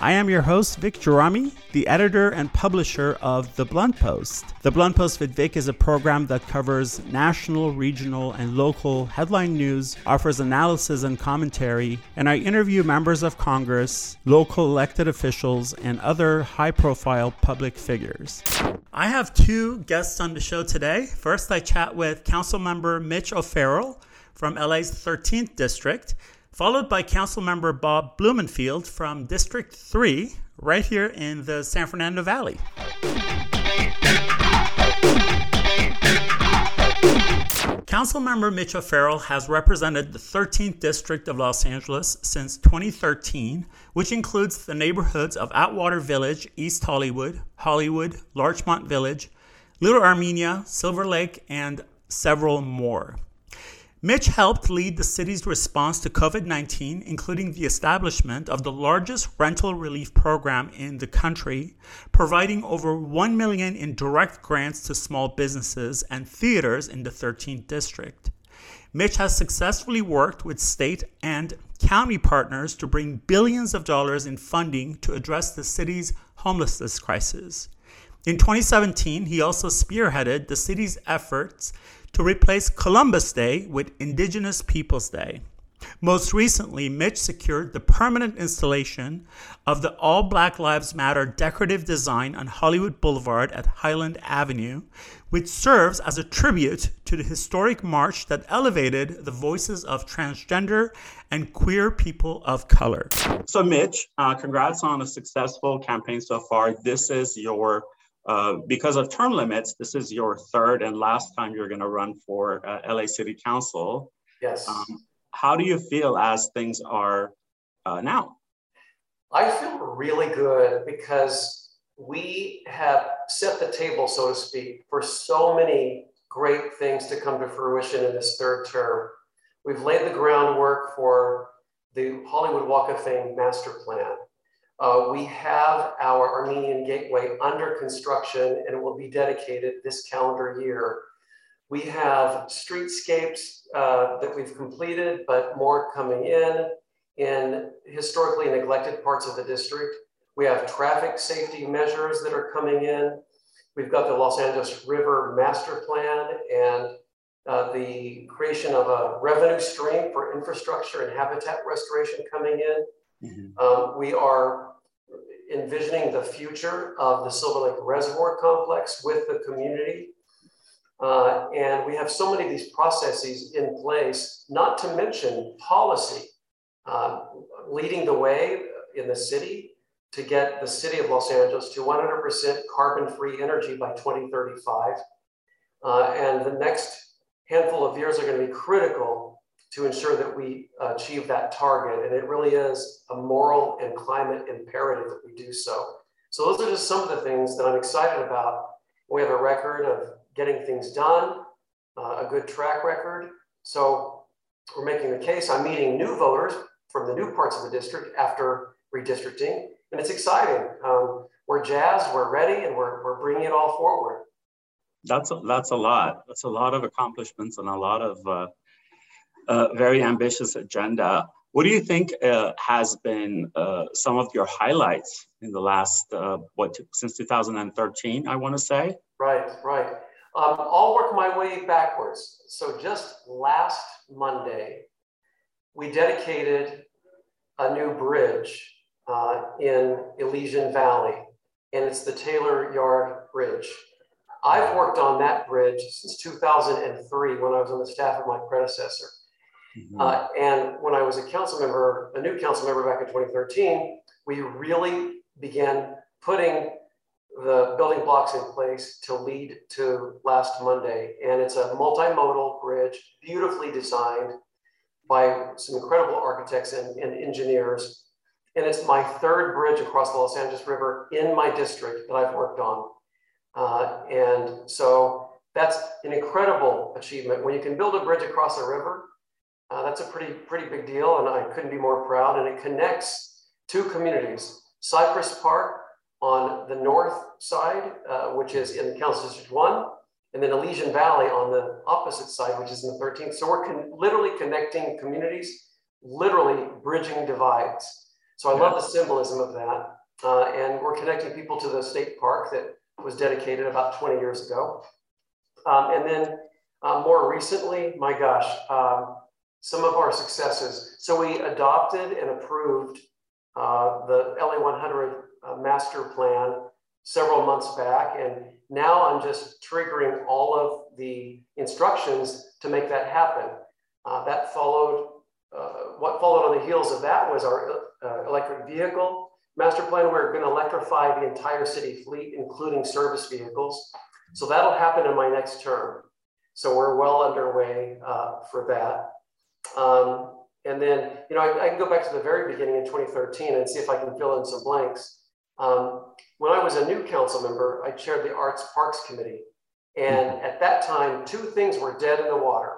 I am your host, Vic Gerami, the editor and publisher of The Blunt Post. The Blunt Post with Vic is a program that covers national, regional, and local headline news, offers analysis and commentary, and I interview members of Congress, local elected officials, and other high profile public figures. I have two guests on the show today. First, I chat with Council Member Mitch O'Farrell from LA's 13th District followed by Council Member Bob Blumenfield from District 3, right here in the San Fernando Valley. Councilmember Mitch O'Farrell has represented the 13th District of Los Angeles since 2013, which includes the neighborhoods of Atwater Village, East Hollywood, Hollywood, Larchmont Village, Little Armenia, Silver Lake, and several more. Mitch helped lead the city's response to COVID 19, including the establishment of the largest rental relief program in the country, providing over 1 million in direct grants to small businesses and theaters in the 13th district. Mitch has successfully worked with state and county partners to bring billions of dollars in funding to address the city's homelessness crisis. In 2017, he also spearheaded the city's efforts to replace Columbus Day with Indigenous Peoples Day. Most recently, Mitch secured the permanent installation of the All Black Lives Matter decorative design on Hollywood Boulevard at Highland Avenue, which serves as a tribute to the historic march that elevated the voices of transgender and queer people of color. So, Mitch, uh, congrats on a successful campaign so far. This is your uh, because of term limits, this is your third and last time you're going to run for uh, LA City Council. Yes. Um, how do you feel as things are uh, now? I feel really good because we have set the table, so to speak, for so many great things to come to fruition in this third term. We've laid the groundwork for the Hollywood Walk of Fame master plan. Uh, we have our Armenian Gateway under construction and it will be dedicated this calendar year. We have streetscapes uh, that we've completed, but more coming in in historically neglected parts of the district. We have traffic safety measures that are coming in. We've got the Los Angeles River Master Plan and uh, the creation of a revenue stream for infrastructure and habitat restoration coming in. Mm-hmm. Um, we are envisioning the future of the Silver Lake Reservoir Complex with the community. Uh, and we have so many of these processes in place, not to mention policy, uh, leading the way in the city to get the city of Los Angeles to 100% carbon free energy by 2035. Uh, and the next handful of years are going to be critical to ensure that we achieve that target. And it really is a moral and climate imperative that we do so. So those are just some of the things that I'm excited about. We have a record of getting things done, uh, a good track record. So we're making the case. I'm meeting new voters from the new parts of the district after redistricting, and it's exciting. Um, we're jazzed, we're ready, and we're, we're bringing it all forward. That's a, that's a lot. That's a lot of accomplishments and a lot of uh, very ambitious agenda. What do you think uh, has been uh, some of your highlights in the last, uh, what, since 2013, I want to say? Right, right. Um, I'll work my way backwards. So just last Monday, we dedicated a new bridge uh, in Elysian Valley, and it's the Taylor Yard Bridge. I've worked on that bridge since 2003 when I was on the staff of my predecessor. Mm-hmm. Uh, and when I was a council member, a new council member back in 2013, we really began putting the building blocks in place to lead to last Monday. And it's a multimodal bridge, beautifully designed by some incredible architects and, and engineers. And it's my third bridge across the Los Angeles River in my district that I've worked on. Uh, and so that's an incredible achievement. When you can build a bridge across a river, uh, that's a pretty, pretty big deal, and I couldn't be more proud. And it connects two communities Cypress Park on the north side, uh, which is in Council District 1, and then Elysian Valley on the opposite side, which is in the 13th. So we're con literally connecting communities, literally bridging divides. So I love the symbolism of that. Uh, and we're connecting people to the state park that was dedicated about 20 years ago. Um, and then uh, more recently, my gosh, um, some of our successes. So we adopted and approved uh, the LA 100 uh, master plan several months back. And now I'm just triggering all of the instructions to make that happen. Uh, that followed, uh, what followed on the heels of that was our uh, electric vehicle master plan. We're going to electrify the entire city fleet, including service vehicles. So that'll happen in my next term. So we're well underway uh, for that. Um, and then, you know, I, I, can go back to the very beginning in 2013 and see if I can fill in some blanks. Um, when I was a new council member, I chaired the Arts Parks Committee. And mm-hmm. at that time, two things were dead in the water.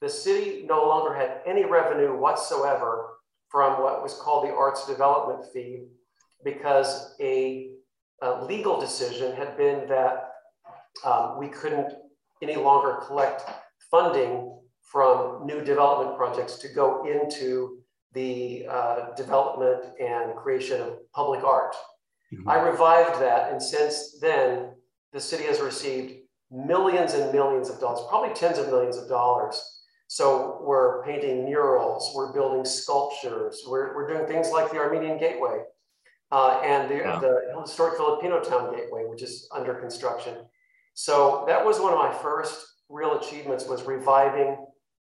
The city no longer had any revenue whatsoever from what was called the Arts Development Fee because a, a legal decision had been that um, we couldn't any longer collect funding from new development projects to go into the uh, development and creation of public art. Mm-hmm. I revived that, and since then, the city has received millions and millions of dollars, probably tens of millions of dollars. So we're painting murals, we're building sculptures, we're, we're doing things like the Armenian Gateway uh, and the, yeah. the historic Filipinotown Gateway, which is under construction. So that was one of my first real achievements was reviving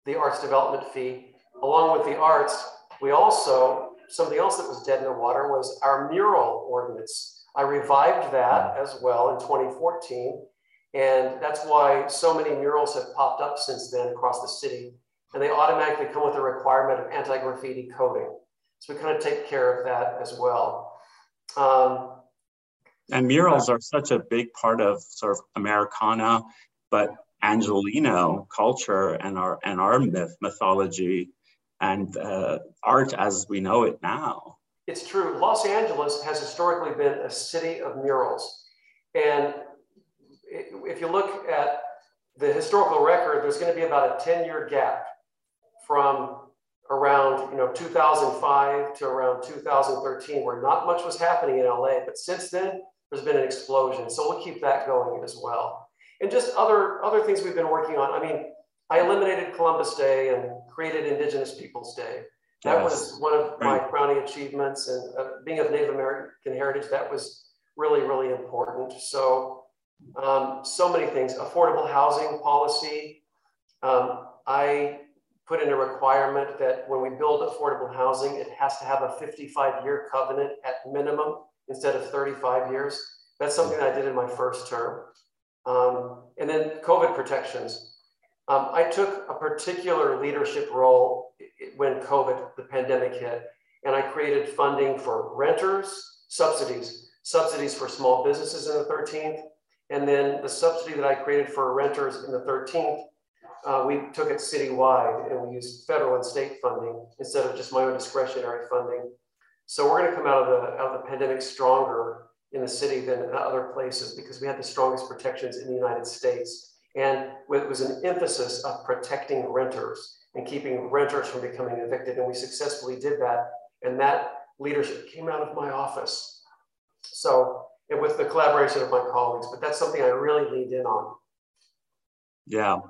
the arts development fee. Along with the arts, we also something else that was dead in the water was our mural ordinance. I revived that as well in 2014. And that's why so many murals have popped up since then across the city. And they automatically come with a requirement of anti graffiti coating. So we kind of take care of that as well. Um, and murals are such a big part of sort of Americana, but Angelino culture and our and our myth mythology and uh, art as we know it now. It's true. Los Angeles has historically been a city of murals. And if you look at the historical record, there's going to be about a 10 year gap from around you know 2005 to around 2013 where not much was happening in LA but since then there's been an explosion so we'll keep that going as well and just other other things we've been working on I mean I eliminated Columbus Day and created Indigenous Peoples Day. That yes. was one of my crowning achievements. And uh, being of Native American heritage, that was really, really important. So, um, so many things. Affordable housing policy. Um, I put in a requirement that when we build affordable housing, it has to have a 55 year covenant at minimum instead of 35 years. That's something I did in my first term. Um, and then COVID protections. Um, I took a particular leadership role when COVID, the pandemic hit, and I created funding for renters, subsidies, subsidies for small businesses in the 13th, and then the subsidy that I created for renters in the 13th, uh, we took it citywide and we used federal and state funding instead of just my own discretionary funding. So we're going to come out of the out of the pandemic stronger in the city than in other places because we had the strongest protections in the United States and it was an emphasis of protecting renters and keeping renters from becoming evicted. And we successfully did that. And that leadership came out of my office. So, and with the collaboration of my colleagues, but that's something I really leaned in on. Yeah.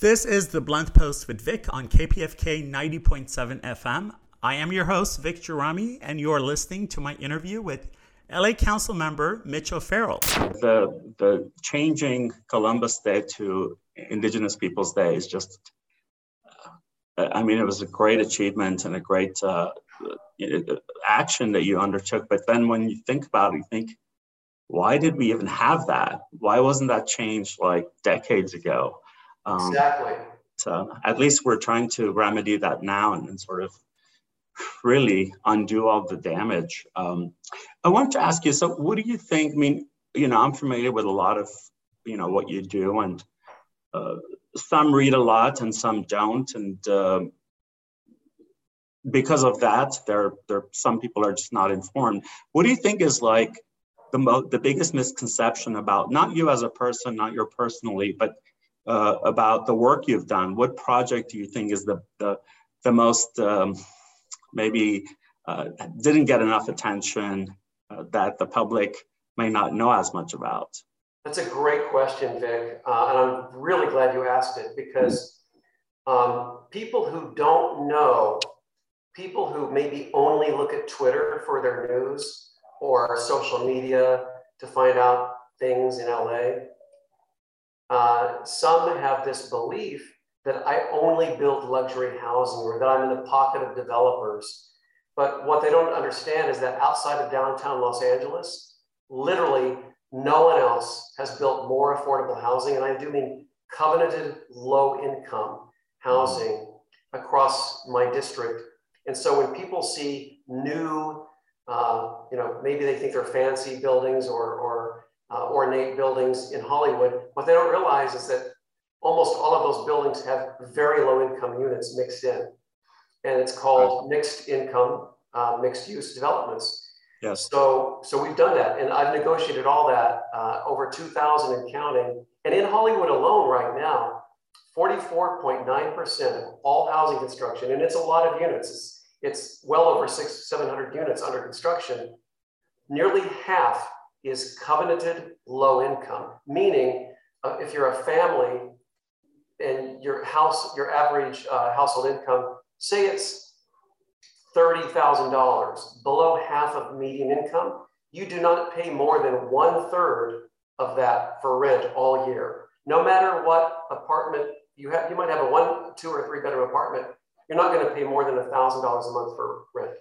This is the Blunt Post with Vic on KPFK 90.7 FM. I am your host, Vic Gerami, and you're listening to my interview with LA Council member Mitch O'Farrell. The, the changing Columbus Day to Indigenous Peoples Day is just, uh, I mean, it was a great achievement and a great uh, action that you undertook. But then when you think about it, you think, why did we even have that? Why wasn't that changed like decades ago? Um, exactly. So at least we're trying to remedy that now and, and sort of really undo all the damage. Um, I want to ask you, so what do you think? I mean, you know, I'm familiar with a lot of, you know, what you do, and uh, some read a lot and some don't, and uh, because of that, there, there, some people are just not informed. What do you think is like the, mo- the biggest misconception about not you as a person, not your personally, but uh, about the work you've done. What project do you think is the, the, the most um, maybe uh, didn't get enough attention uh, that the public may not know as much about? That's a great question, Vic. Uh, and I'm really glad you asked it because um, people who don't know, people who maybe only look at Twitter for their news or social media to find out things in LA, uh, some have this belief that I only build luxury housing or that I'm in the pocket of developers. But what they don't understand is that outside of downtown Los Angeles, literally no one else has built more affordable housing, and I do mean covenanted low income housing across my district. And so when people see new, uh, you know, maybe they think they're fancy buildings or, or uh, ornate buildings in Hollywood, what they don't realize is that almost all of those buildings have very low income units mixed in. And it's called mixed income, uh, mixed use developments. Yes. So, so we've done that, and I've negotiated all that uh, over 2,000 and counting. And in Hollywood alone, right now, 44.9% of all housing construction, and it's a lot of units. It's, it's well over six, 700 units under construction. Nearly half is covenanted low income, meaning uh, if you're a family and your house, your average uh, household income, say it's $30,000, below half of median income, you do not pay more than one third of that for rent all year. No matter what apartment you have, you might have a one, two, or three bedroom apartment. You're not going to pay more than $1,000 a month for rent.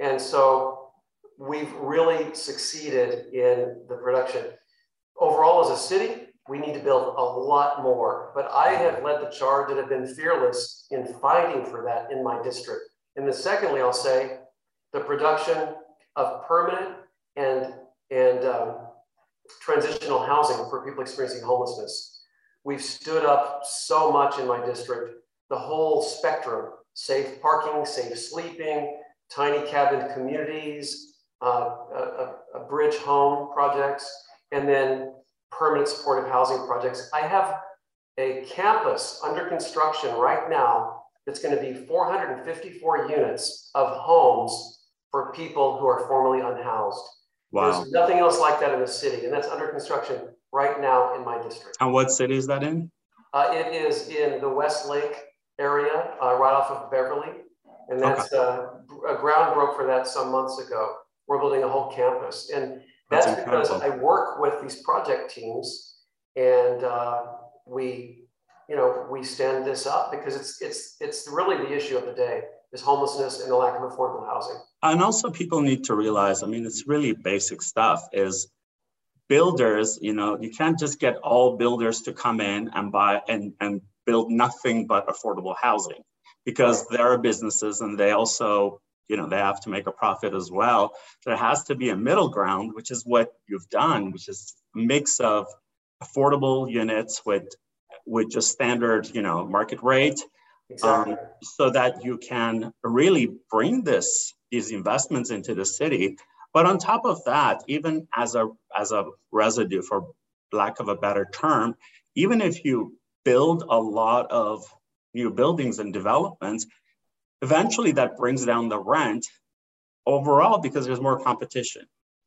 And so we've really succeeded in the production. Overall, as a city, we need to build a lot more. But I have led the charge and have been fearless in fighting for that in my district. And then secondly, I'll say the production of permanent and, and um, transitional housing for people experiencing homelessness. We've stood up so much in my district, the whole spectrum, safe parking, safe sleeping, tiny cabin communities, uh, a, a, bridge home projects, and then permanent supportive housing projects. I have a campus under construction right now that's going to be 454 units of homes for people who are formerly unhoused. Wow. There's nothing else like that in the city, and that's under construction right now in my district. And what city is that in? Uh, it is in the Westlake area, uh, right off of Beverly, and that's okay. uh, a ground broke for that some months ago. We're building a whole campus, and that's, that's because I work with these project teams, and uh, we you know, we stand this up because it's it's it's really the issue of the day is homelessness and the lack of affordable housing. And also people need to realize, I mean, it's really basic stuff is builders, you know, you can't just get all builders to come in and buy and, and build nothing but affordable housing because there are businesses and they also, you know, they have to make a profit as well. There has to be a middle ground, which is what you've done, which is a mix of affordable units with with just standard, you know, market rate, exactly. um, so that you can really bring this these investments into the city. But on top of that, even as a as a residue, for lack of a better term, even if you build a lot of new buildings and developments, eventually that brings down the rent overall because there's more competition.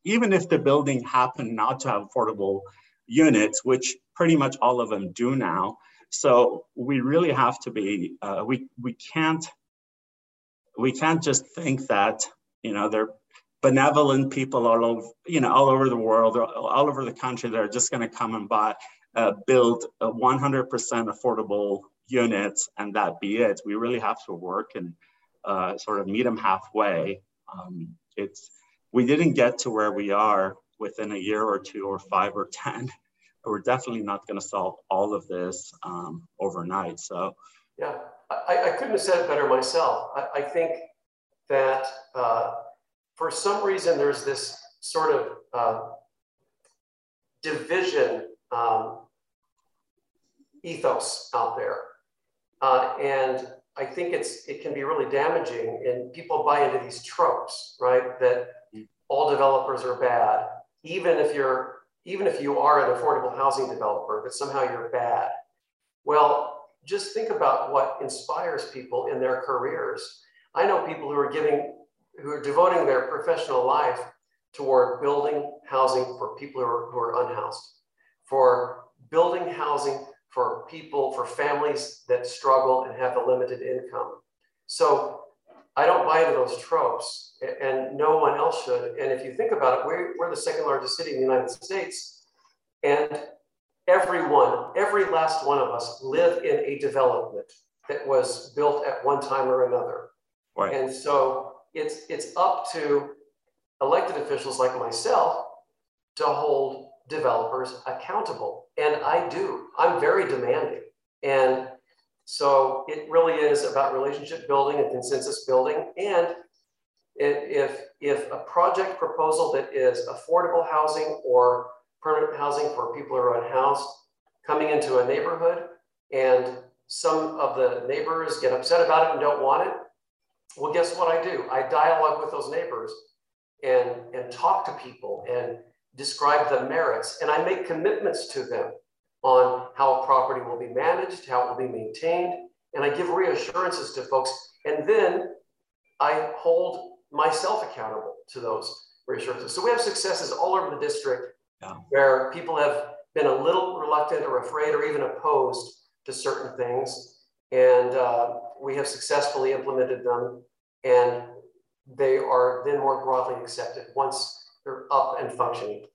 Even if the building happened not to have affordable units, which pretty much all of them do now. So we really have to be, uh, we, we can't, we can't just think that, you know, they're benevolent people all over, you know, all over the world, all over the country that are just going to come and buy, uh, build 100% affordable units and that be it. We really have to work and uh, sort of meet them halfway. Um, it's, we didn't get to where we are within a year or two or five or 10. We're definitely not going to solve all of this um, overnight. So, yeah, I, I, couldn't have said it better myself. I, I think that uh, for some reason there's this sort of uh, division um, ethos out there. Uh, and I think it's it can be really damaging and people buy into these tropes, right? That all developers are bad even if you're even if you are an affordable housing developer, that somehow you're bad. Well, just think about what inspires people in their careers. I know people who are giving, who are devoting their professional life toward building housing for people who are, who are unhoused, for building housing for people, for families that struggle and have a limited income. So I don't buy into those tropes, and no one else should. And if you think about it, we're, we're the second largest city in the United States, and everyone, every last one of us live in a development that was built at one time or another. Right. And so it's it's up to elected officials like myself to hold developers accountable. And I do. I'm very demanding. And so it really is about relationship building and consensus building. And if, if a project proposal that is affordable housing or permanent housing for people who are unhoused coming into a neighborhood and some of the neighbors get upset about it and don't want it, well, guess what I do? I dialogue with those neighbors and, and talk to people and describe the merits. And I make commitments to them on how a property will be managed, how it will be maintained. And I give reassurances to folks. And then I hold myself accountable to those reassurances. So we have successes all over the district yeah. where people have been a little reluctant or afraid or even opposed to certain things. And uh, we have successfully implemented them. And they are then more broadly accepted once they're up and functioning.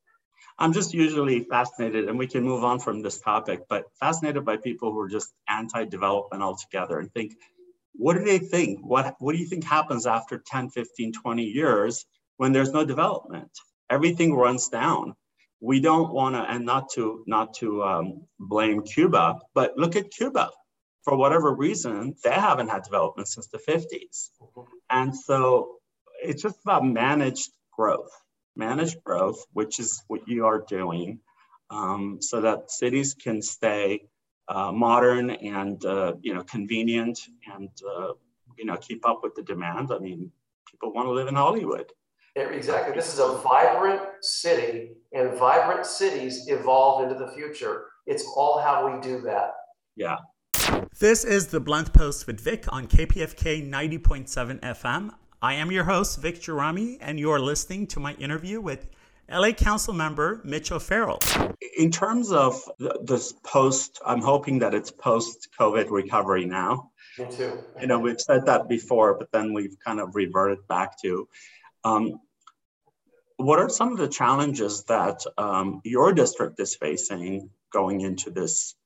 I'm just usually fascinated, and we can move on from this topic, but fascinated by people who are just anti-development altogether and think, what do they think? What, what do you think happens after 10, 15, 20 years when there's no development? Everything runs down. We don't want to, and not to not to um, blame Cuba, but look at Cuba. For whatever reason, they haven't had development since the 50s. And so it's just about managed growth, managed growth, which is what you are doing, um, so that cities can stay uh, modern and uh, you know convenient and uh, you know keep up with the demand. I mean, people want to live in Hollywood. exactly. This is a vibrant city, and vibrant cities evolve into the future. It's all how we do that. Yeah. This is the Blunt Post with Vic on KPFK 90.7 FM. I am your host, Vic Gerami, and you're listening to my interview with LA Council member Mitch O'Farrell. In terms of this post, I'm hoping that it's post COVID recovery now. Me too. You know, we've said that before, but then we've kind of reverted back to. Um, what are some of the challenges that um, your district is facing going into this,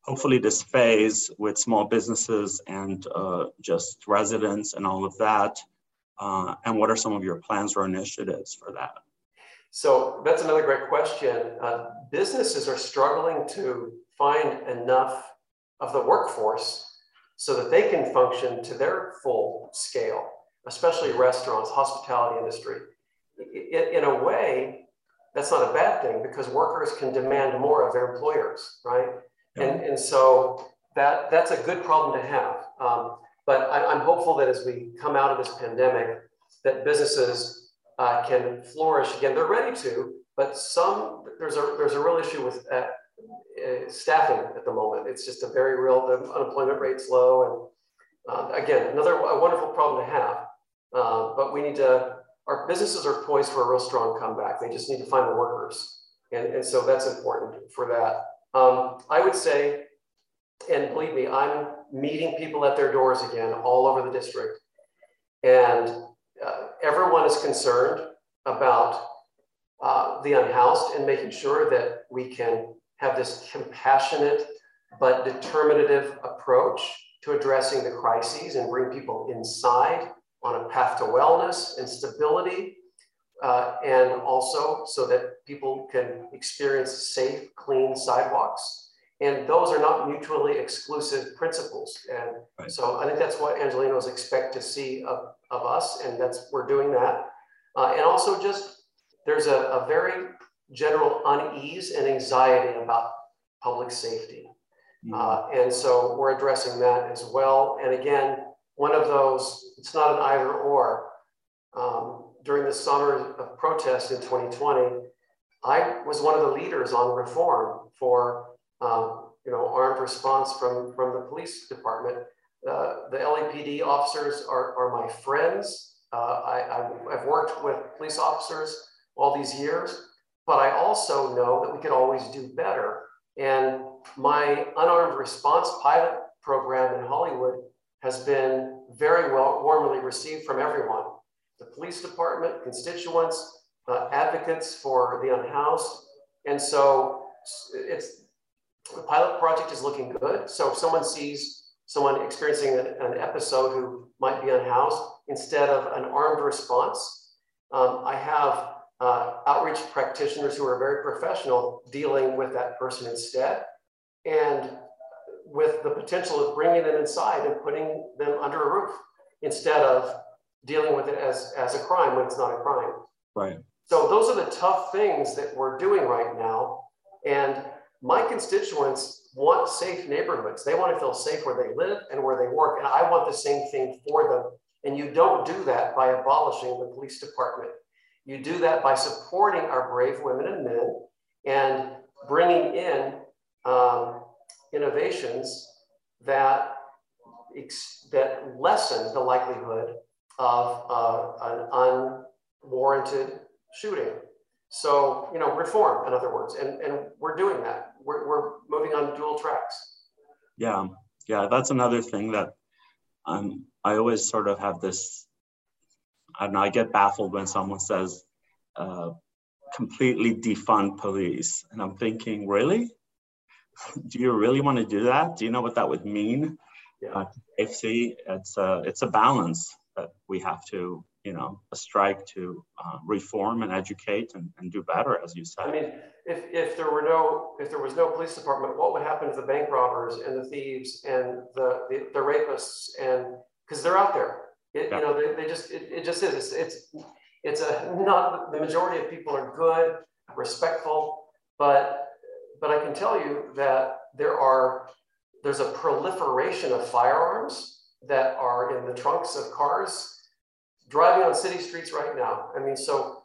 hopefully, this phase with small businesses and uh, just residents and all of that? Uh, and what are some of your plans or initiatives for that? So that's another great question. Uh, businesses are struggling to find enough of the workforce so that they can function to their full scale, especially restaurants, hospitality industry. In, in a way, that's not a bad thing because workers can demand more of their employers, right? Yeah. And, and so that, that's a good problem to have. Um, but I, am hopeful that as we come out of this pandemic, that businesses uh, can flourish again. They're ready to, but some there's a there's a real issue with uh, uh, staffing at the moment. It's just a very real. The unemployment rate's low, and uh, again, another a wonderful problem to have. Uh, but we need to. Our businesses are poised for a real strong comeback. They just need to find the workers, and and so that's important for that. Um, I would say, and believe me, I'm meeting people at their doors again all over the district. And uh, everyone is concerned about uh, the unhoused and making sure that we can have this compassionate but determinative approach to addressing the crises and bring people inside on a path to wellness and stability. Uh, and also so that people can experience safe, clean sidewalks and those are not mutually exclusive principles. And right. so I think that's what Angelinos expect to see of, of us. And that's, we're doing that. Uh, and also just, there's a, a very general unease and anxiety about public safety. Mm-hmm. Uh, and so we're addressing that as well. And again, one of those, it's not an either or. Um, during the summer of protest in 2020, I was one of the leaders on reform for um, you know armed response from from the police department. Uh, the LAPD officers are, are my friends. Uh, I, I've worked with police officers all these years, but I also know that we can always do better. And my unarmed response pilot program in Hollywood has been very well warmly received from everyone the police department, constituents, uh, advocates for the unhoused. And so it's the pilot project is looking good. So if someone sees someone experiencing an, an episode who might be unhoused instead of an armed response, um, I have uh, outreach practitioners who are very professional dealing with that person instead. And with the potential of bringing them inside and putting them under a roof instead of dealing with it as, as a crime when it's not a crime. Right. So those are the tough things that we're doing right now. And my constituents want safe neighborhoods. They want to feel safe where they live and where they work. And I want the same thing for them. And you don't do that by abolishing the police department. You do that by supporting our brave women and men and bringing in um, innovations that, that lessen the likelihood of uh, an unwarranted shooting. So, you know, reform, in other words, and, and we're doing that. We're, we're moving on dual tracks. Yeah, yeah, that's another thing that um, I always sort of have this. I don't know, I get baffled when someone says uh, completely defund police. And I'm thinking, really? Do you really want to do that? Do you know what that would mean? Yeah. Uh, FC, it's a, it's a balance that we have to, you know, a strike to uh, reform and educate and, and do better, as you said. I mean, if, if there were no, if there was no police department, what would happen to the bank robbers and the thieves and the, the, the rapists and, because they're out there. It, yeah. You know, they, they just, it, it just is, it's, it's, it's a, not, the majority of people are good, respectful, but, but I can tell you that there are, there's a proliferation of firearms that are in the trunks of cars driving on city streets right now. I mean, so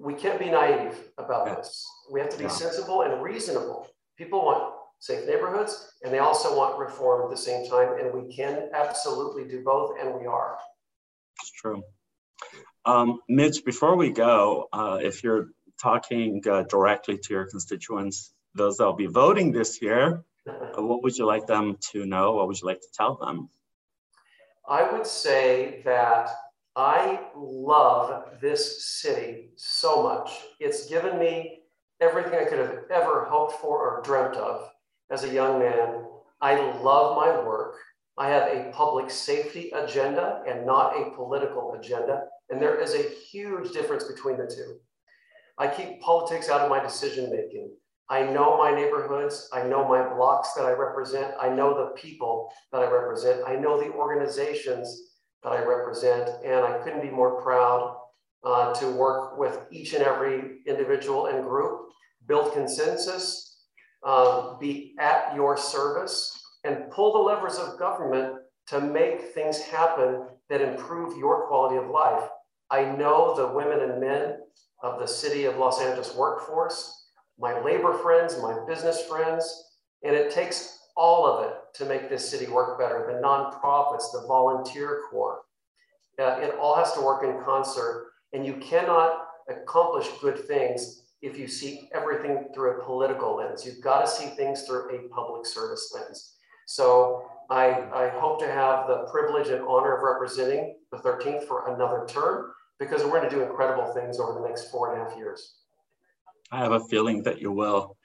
we can't be naive about yeah. this. We have to be yeah. sensible and reasonable. People want safe neighborhoods and they also want reform at the same time. And we can absolutely do both, and we are. It's true. Um, Mitch, before we go, uh, if you're talking uh, directly to your constituents, those that'll be voting this year, uh, what would you like them to know? What would you like to tell them? I would say that I love this city so much. It's given me everything I could have ever hoped for or dreamt of as a young man. I love my work. I have a public safety agenda and not a political agenda. And there is a huge difference between the two. I keep politics out of my decision making. I know my neighborhoods. I know my blocks that I represent. I know the people that I represent. I know the organizations that I represent. And I couldn't be more proud uh, to work with each and every individual and group, build consensus, uh, be at your service, and pull the levers of government to make things happen that improve your quality of life. I know the women and men of the city of Los Angeles workforce my labor friends, my business friends, and it takes all of it to make this city work better. The nonprofits, the volunteer corps, uh, it all has to work in concert. And you cannot accomplish good things if you see everything through a political lens. You've got to see things through a public service lens. So I, I hope to have the privilege and honor of representing the 13th for another term because we're going to do incredible things over the next four and a half years. I have a feeling that you will.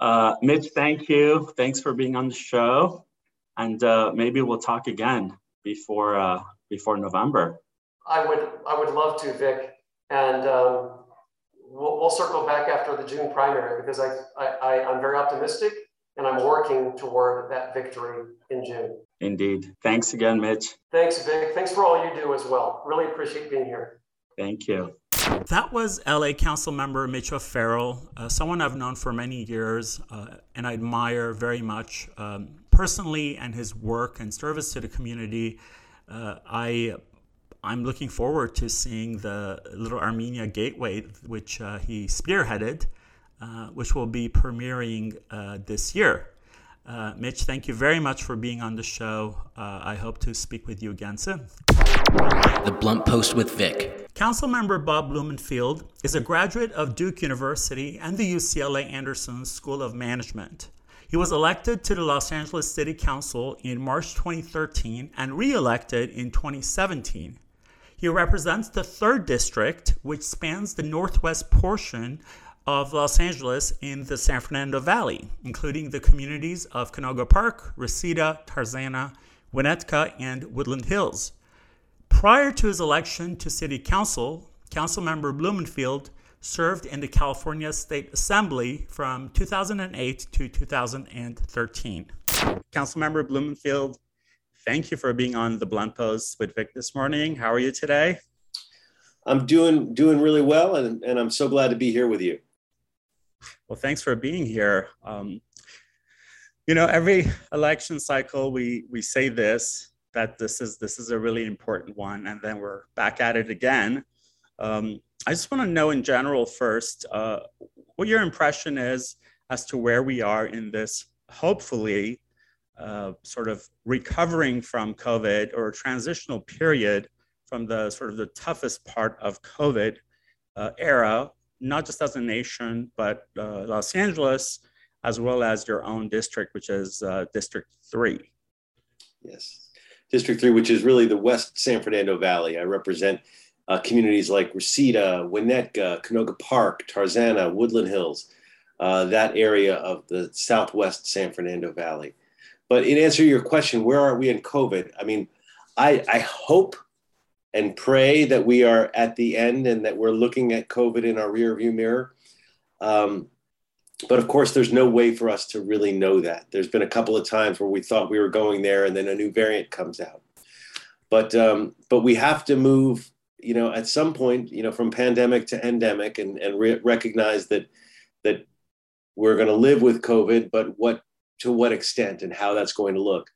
Uh, Mitch, thank you. Thanks for being on the show. And uh, maybe we'll talk again before uh, before November. I would I would love to, Vic. And um, we'll, we'll circle back after the June primary because I, I, I, I'm very optimistic and I'm working toward that victory in June. Indeed. Thanks again, Mitch. Thanks, Vic. Thanks for all you do as well. Really appreciate being here. Thank you. That was LA Council member Mitch O'Farrell, uh, someone I've known for many years uh, and I admire very much um, personally and his work and service to the community. Uh, I I'm looking forward to seeing the Little Armenia Gateway, which uh, he spearheaded, uh, which will be premiering uh, this year. Uh, Mitch, thank you very much for being on the show. Uh, I hope to speak with you again soon. The Blunt Post with Vic. Councilmember Bob Blumenfield is a graduate of Duke University and the UCLA Anderson School of Management. He was elected to the Los Angeles City Council in March 2013 and re elected in 2017. He represents the 3rd District, which spans the northwest portion of Los Angeles in the San Fernando Valley, including the communities of Canoga Park, Reseda, Tarzana, Winnetka, and Woodland Hills. Prior to his election to City Council, Councilmember Blumenfield served in the California State Assembly from 2008 to 2013. Councilmember Blumenfield, thank you for being on the Blunt Post with Vic this morning. How are you today? I'm doing doing really well, and, and I'm so glad to be here with you. Well, thanks for being here. Um, you know, every election cycle, we we say this that this is this is a really important one, and then we're back at it again. Um, I just want to know in general first uh, what your impression is as to where we are in this, hopefully, uh, sort of recovering from COVID or transitional period from the sort of the toughest part of COVID uh, era, not just as a nation, but uh, Los Angeles, as well as your own district, which is uh, District 3. Yes, District 3, which is really the West San Fernando Valley. I represent uh, communities like Reseda, Winnetka, Canoga Park, Tarzana, Woodland Hills, uh, that area of the southwest San Fernando Valley. But in answer to your question, where are we in COVID? I mean, I, I hope and pray that we are at the end and that we're looking at COVID in our rearview mirror. Um, but of course, there's no way for us to really know that. There's been a couple of times where we thought we were going there, and then a new variant comes out. But um, but we have to move you know, at some point, you know, from pandemic to endemic, and and re- recognize that that we're going to live with COVID, but what to what extent and how that's going to look.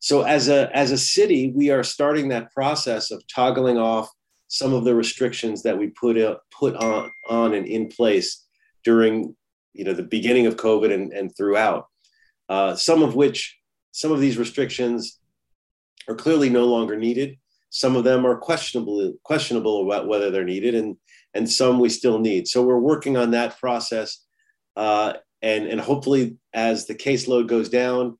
So as a as a city, we are starting that process of toggling off some of the restrictions that we put put on on and in place during you know the beginning of COVID and, and throughout. Uh, some of which some of these restrictions are clearly no longer needed. Some of them are questionable questionable about whether they're needed, and and some we still need. So we're working on that process, uh, and and hopefully as the caseload goes down,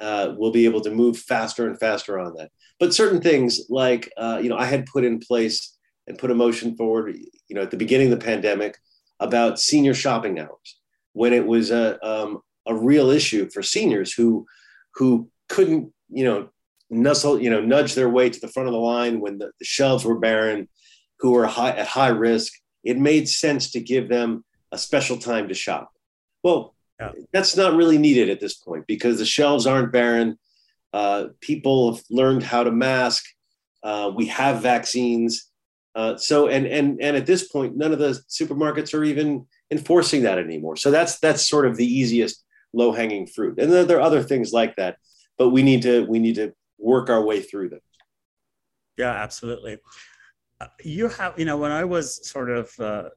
uh, we'll be able to move faster and faster on that. But certain things like uh, you know I had put in place and put a motion forward, you know, at the beginning of the pandemic about senior shopping hours when it was a um, a real issue for seniors who who couldn't you know nuzzle, you know, nudge their way to the front of the line when the, the shelves were barren, who were high, at high risk. It made sense to give them a special time to shop. Well, yeah. that's not really needed at this point because the shelves aren't barren. Uh, people have learned how to mask. Uh, we have vaccines. Uh, so and and and at this point, none of the supermarkets are even enforcing that anymore. So that's that's sort of the easiest low hanging fruit. And there are other things like that, but we need to we need to work our way through them. Yeah, absolutely. Uh, you have, you know, when I was sort of uh,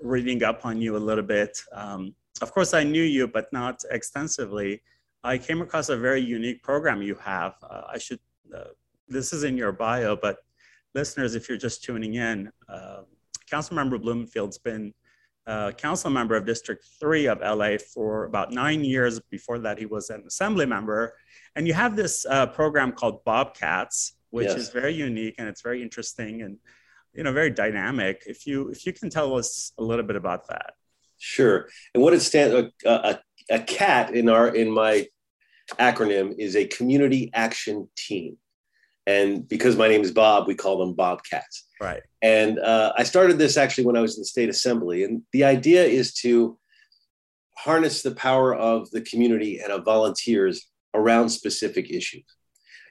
reading up on you a little bit, um, of course, I knew you, but not extensively. I came across a very unique program you have. Uh, I should, uh, this is in your bio, but listeners, if you're just tuning in, uh, Councilmember Blumenfield's been uh, council member of District 3 of LA for about nine years. Before that, he was an assembly member. And you have this uh, program called Bobcats, which yes. is very unique and it's very interesting and you know very dynamic. If you if you can tell us a little bit about that. Sure. And what it stands a, a, a CAT in our in my acronym is a community action team. And because my name is Bob, we call them Bobcats. Right. And uh, I started this actually when I was in the state assembly. And the idea is to harness the power of the community and of volunteers around specific issues.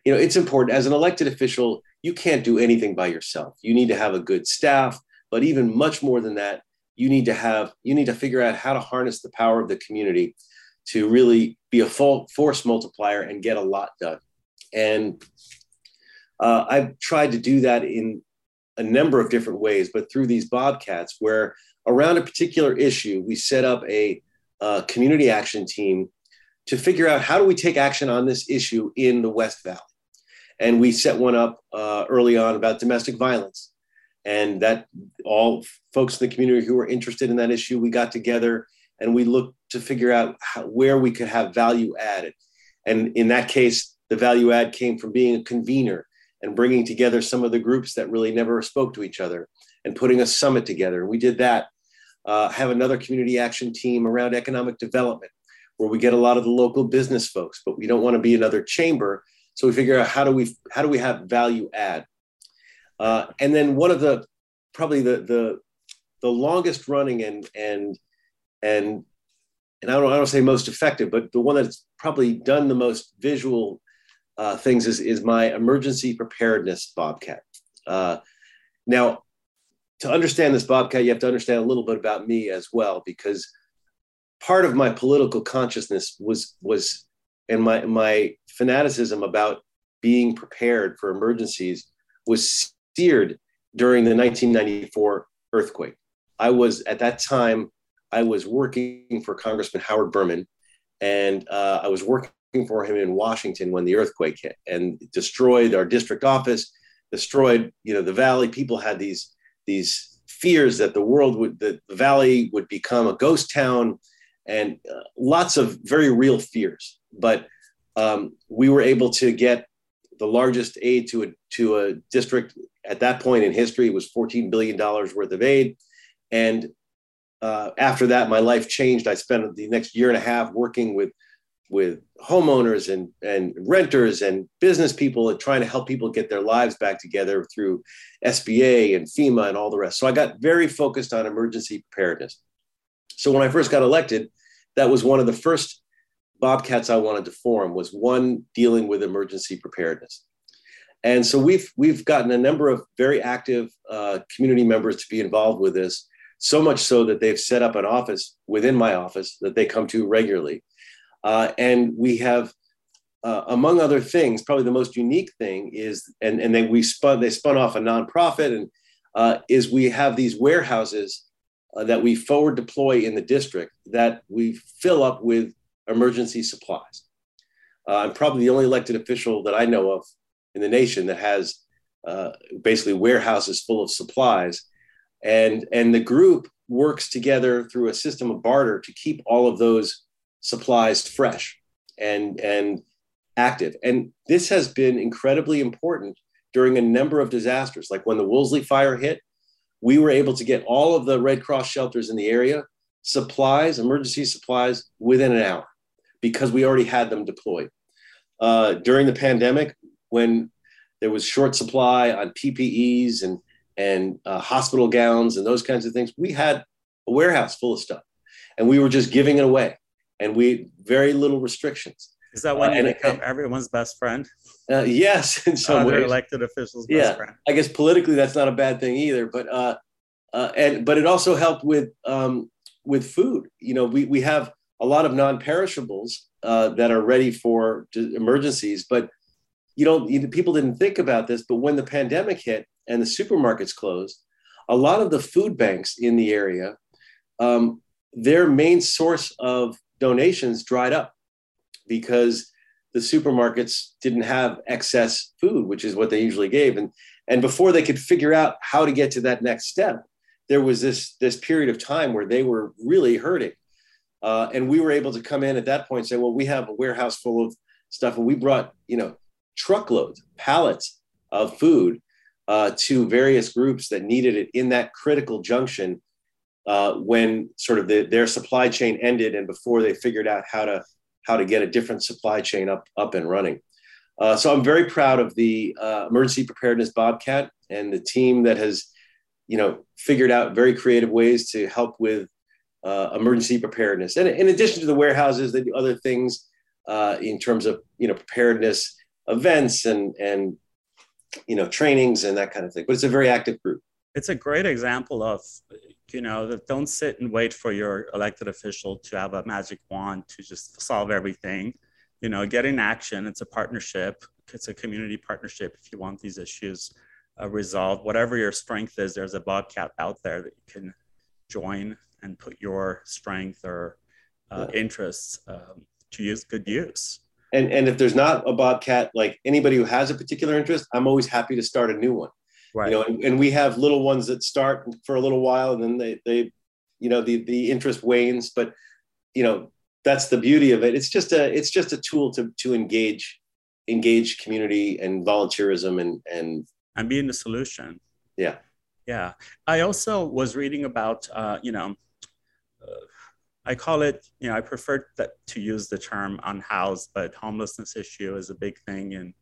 You know, it's important as an elected official, you can't do anything by yourself. You need to have a good staff, but even much more than that, you need to have you need to figure out how to harness the power of the community to really be a full force multiplier and get a lot done. And uh, I've tried to do that in a number of different ways, but through these Bobcats, where around a particular issue, we set up a, a community action team to figure out how do we take action on this issue in the West Valley. And we set one up uh, early on about domestic violence. And that all folks in the community who were interested in that issue, we got together and we looked to figure out how, where we could have value added. And in that case, the value add came from being a convener and bringing together some of the groups that really never spoke to each other and putting a summit together. We did that. Uh, have another community action team around economic development where we get a lot of the local business folks, but we don't want to be another chamber. So we figure out how do we how do we have value add. Uh, and then one of the probably the the the longest running and and and and I don't I don't say most effective, but the one that's probably done the most visual uh, things is is my emergency preparedness Bobcat. Uh, now, to understand this Bobcat, you have to understand a little bit about me as well, because part of my political consciousness was was and my my fanaticism about being prepared for emergencies was seared during the 1994 earthquake. I was at that time I was working for Congressman Howard Berman, and uh, I was working for him in Washington when the earthquake hit and destroyed our district office, destroyed you know the valley. People had these these fears that the world would that the valley would become a ghost town and uh, lots of very real fears. But um, we were able to get the largest aid to a to a district at that point in history. It was 14 billion dollars worth of aid, and uh, after that, my life changed. I spent the next year and a half working with with homeowners and, and renters and business people and trying to help people get their lives back together through SBA and FEMA and all the rest. So I got very focused on emergency preparedness. So when I first got elected, that was one of the first bobcats I wanted to form was one dealing with emergency preparedness. And so we've we've gotten a number of very active uh, community members to be involved with this. So much so that they've set up an office within my office that they come to regularly, uh, and we have, uh, among other things, probably the most unique thing is, and and then we spun they spun off a nonprofit, and uh, is we have these warehouses uh, that we forward deploy in the district that we fill up with emergency supplies. Uh, I'm probably the only elected official that I know of in the nation that has uh, basically warehouses full of supplies. And, and the group works together through a system of barter to keep all of those supplies fresh and, and active. And this has been incredibly important during a number of disasters, like when the Woolsey fire hit, we were able to get all of the Red Cross shelters in the area supplies, emergency supplies, within an hour because we already had them deployed. Uh, during the pandemic, when there was short supply on PPEs and and uh, hospital gowns and those kinds of things, we had a warehouse full of stuff, and we were just giving it away, and we very little restrictions. Is that when uh, you become everyone's best friend? Uh, yes, in some Other ways. elected officials' yeah, best friend. I guess politically that's not a bad thing either. But uh, uh, and but it also helped with um, with food. You know, we we have a lot of non-perishables uh, that are ready for emergencies, but you don't. You, people didn't think about this, but when the pandemic hit and the supermarkets closed, a lot of the food banks in the area, um, their main source of donations dried up because the supermarkets didn't have excess food, which is what they usually gave. And, and before they could figure out how to get to that next step, there was this, this period of time where they were really hurting. Uh, and we were able to come in at that point and say, well, we have a warehouse full of stuff. And we brought, you know, truckloads, pallets of food uh, to various groups that needed it in that critical junction uh, when sort of the, their supply chain ended and before they figured out how to how to get a different supply chain up up and running. Uh, so I'm very proud of the uh, emergency preparedness Bobcat and the team that has, you know, figured out very creative ways to help with uh, emergency preparedness. And in addition to the warehouses, they do other things uh, in terms of you know preparedness events and and you know trainings and that kind of thing. But it's a very active group. It's a great example of you know that don't sit and wait for your elected official to have a magic wand to just solve everything you know get in action it's a partnership it's a community partnership if you want these issues uh, resolved. Whatever your strength is, there's a Bobcat out there that you can join and put your strength or uh, yeah. interests um, to use good use. And and if there's not a Bobcat, like anybody who has a particular interest, I'm always happy to start a new one. Right. You know, and, and we have little ones that start for a little while and then they they, you know, the the interest wanes. But you know, that's the beauty of it. It's just a it's just a tool to to engage engage community and volunteerism and and and being the solution. Yeah. Yeah. I also was reading about uh, you know. I call it, you know, I prefer that to use the term unhoused, but homelessness issue is a big thing in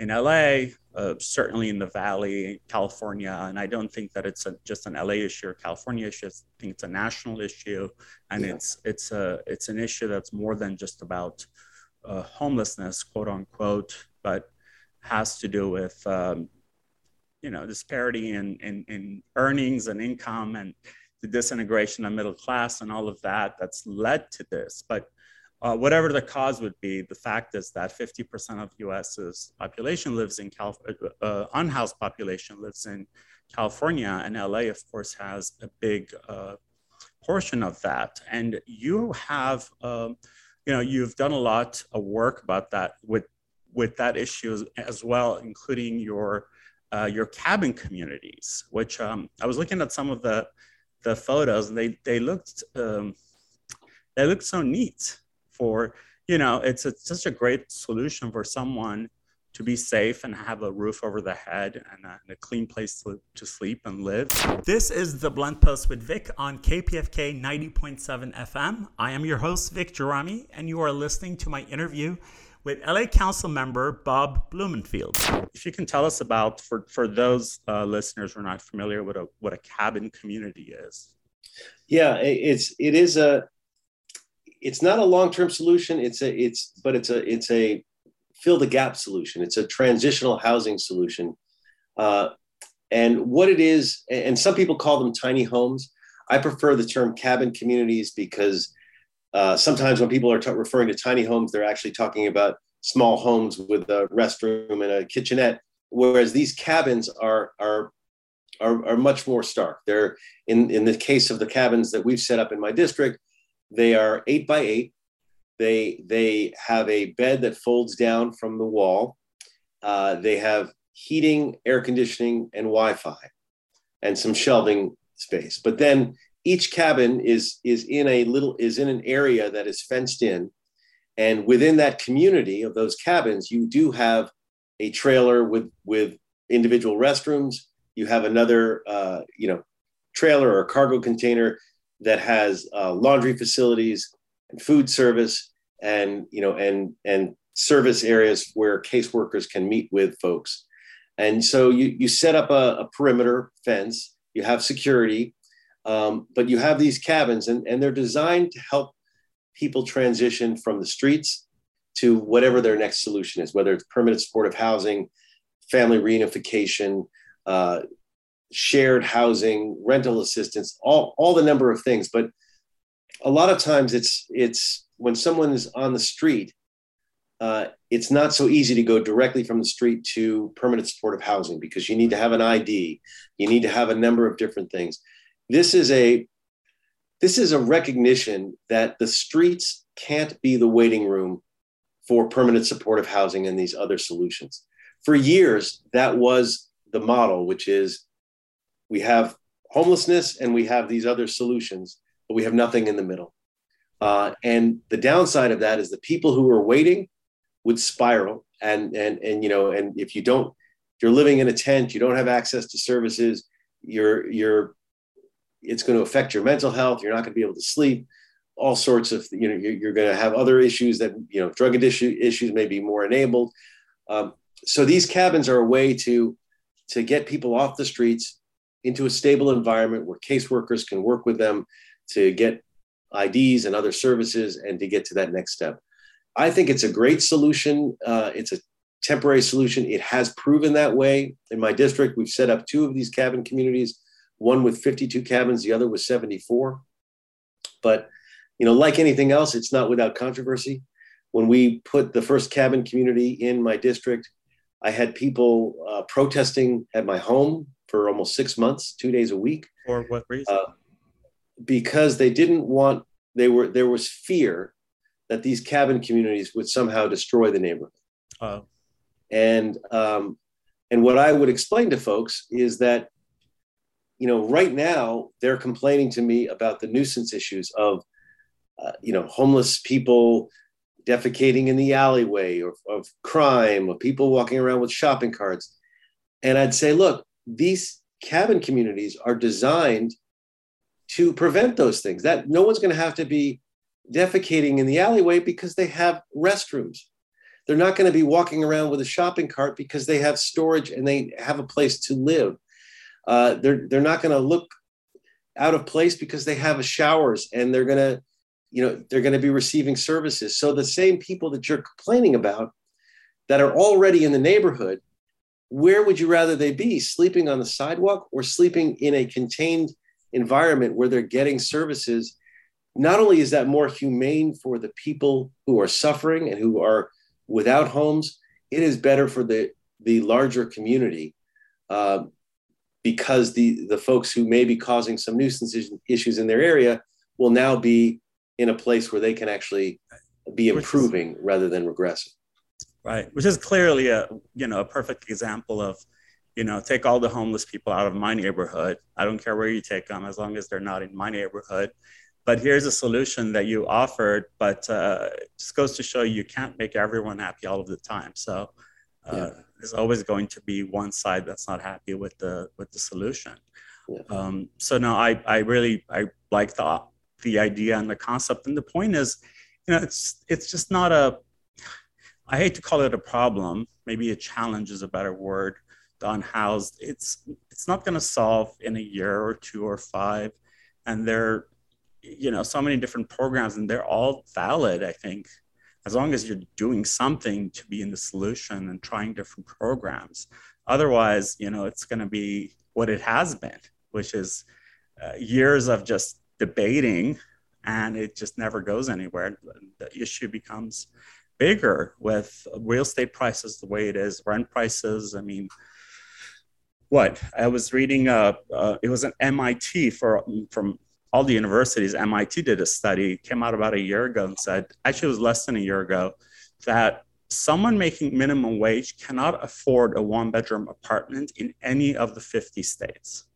in LA, uh, certainly in the Valley, California, and I don't think that it's a, just an LA issue or California issue. I think it's a national issue, and yeah. it's it's a it's an issue that's more than just about uh, homelessness, quote unquote, but has to do with um, you know disparity in, in in earnings and income and the disintegration of middle class and all of that that's led to this. But uh, whatever the cause would be, the fact is that 50% of US's population lives in Cal- uh, uh, unhoused population lives in California, and LA, of course, has a big uh, portion of that. And you have, um, you know, you've done a lot of work about that with with that issue as well, including your uh, your cabin communities, which um, I was looking at some of the the photos and they they looked um, they looked so neat for you know it's, it's such a great solution for someone to be safe and have a roof over the head and a, and a, clean place to, to sleep and live. This is the Blunt Post with Vic on KPFK 90.7 FM. I am your host, Vic Gerami, and you are listening to my interview with LA Council member Bob Blumenfield. If you can tell us about, for, for those uh, listeners who are not familiar with a, what a cabin community is. Yeah, it's it is a it's not a long-term solution. It's a it's but it's a it's a fill the gap solution. It's a transitional housing solution. Uh, and what it is, and some people call them tiny homes. I prefer the term cabin communities because uh, sometimes when people are t- referring to tiny homes, they're actually talking about small homes with a restroom and a kitchenette, whereas these cabins are are are, are much more stark. They're in in the case of the cabins that we've set up in my district, they are eight by eight. They they have a bed that folds down from the wall. Uh, they have heating, air conditioning, and Wi-Fi, and some shelving space. But then each cabin is is in a little is in an area that is fenced in. And within that community of those cabins you do have a trailer with with individual restrooms. You have another uh, you know trailer or cargo container that has uh, laundry facilities and food service and you know and and service areas where caseworkers can meet with folks. And so you you set up a, a perimeter fence. You have security um, but you have these cabins, and, and they're designed to help people transition from the streets to whatever their next solution is, whether it's permanent supportive housing, family reunification, uh, shared housing, rental assistance, all, all the number of things. But a lot of times it's, it's when someone is on the street, uh, it's not so easy to go directly from the street to permanent supportive housing because you need to have an ID, you need to have a number of different things this is a this is a recognition that the streets can't be the waiting room for permanent supportive housing and these other solutions. For years, that was the model, which is we have homelessness and we have these other solutions, but we have nothing in the middle. Uh, and the downside of that is the people who are waiting would spiral. And, and, and, you know, and if you don't, if you're living in a tent, you don't have access to services, you're, you're it's going to affect your mental health. You're not going to be able to sleep. All sorts of, you know, you're, going to have other issues that, you know, drug addiction issues may be more enabled. Um, so these cabins are a way to to get people off the streets into a stable environment where caseworkers can work with them to get IDs and other services and to get to that next step. I think it's a great solution. Uh, it's a temporary solution. It has proven that way in my district. We've set up two of these cabin communities one with 52 cabins, the other with 74. But, you know, like anything else, it's not without controversy. when we put the first cabin community in my district, I had people uh, protesting at my home for almost six months, two days a week. For what reason? Uh, because they didn't want. They were there was fear that these cabin communities would somehow destroy the neighborhood. Uh, and um, and what I would explain to folks is that, you know, right now they're complaining to me about the nuisance issues of, uh, you know, homeless people defecating in the alleyway or of crime or people walking around with shopping carts. And I'd say, look, these cabin communities are designed to prevent those things. That no one's going to have to be defecating in the alleyway because they have restrooms. They're not going to be walking around with a shopping cart because they have storage and they have a place to live. Uh, they're they're not going to look out of place because they have showers and they're going to, you know, they're going to be receiving services. So the same people that you're complaining about that are already in the neighborhood, where would you rather they be? Sleeping on the sidewalk or sleeping in a contained environment where they're getting services? Not only is that more humane for the people who are suffering and who are without homes, it is better for the the larger community uh, because the the folks who may be causing some nuisance issues in their area will now be in a place where they can actually be improving is, rather than regressing. Right, which is clearly a you know a perfect example of you know take all the homeless people out of my neighborhood. I don't care where you take them as long as they're not in my neighborhood but here's a solution that you offered but uh, just goes to show you can't make everyone happy all of the time so uh, yeah. There's always going to be one side that's not happy with the with the solution. Yeah. um, so no i i really i like the the idea and the concept. And the point is you know it's it's just not a i hate to call it a problem. Maybe a challenge is a better word The unhoused. It's it's not going to solve in a year or two or five. And there you know so many different programs and they're all valid i think as long as you're doing something to be in the solution and trying different programs. Otherwise you know it's going to be what it has been which is uh, years of just debating and it just never goes anywhere. The issue becomes bigger with real estate prices the way it is rent prices. I mean what? I was reading uh, uh, it was an mit for from all the universities, MIT did a study, came out about a year ago and said, actually, it was less than a year ago, that someone making minimum wage cannot afford a one bedroom apartment in any of the 50 states.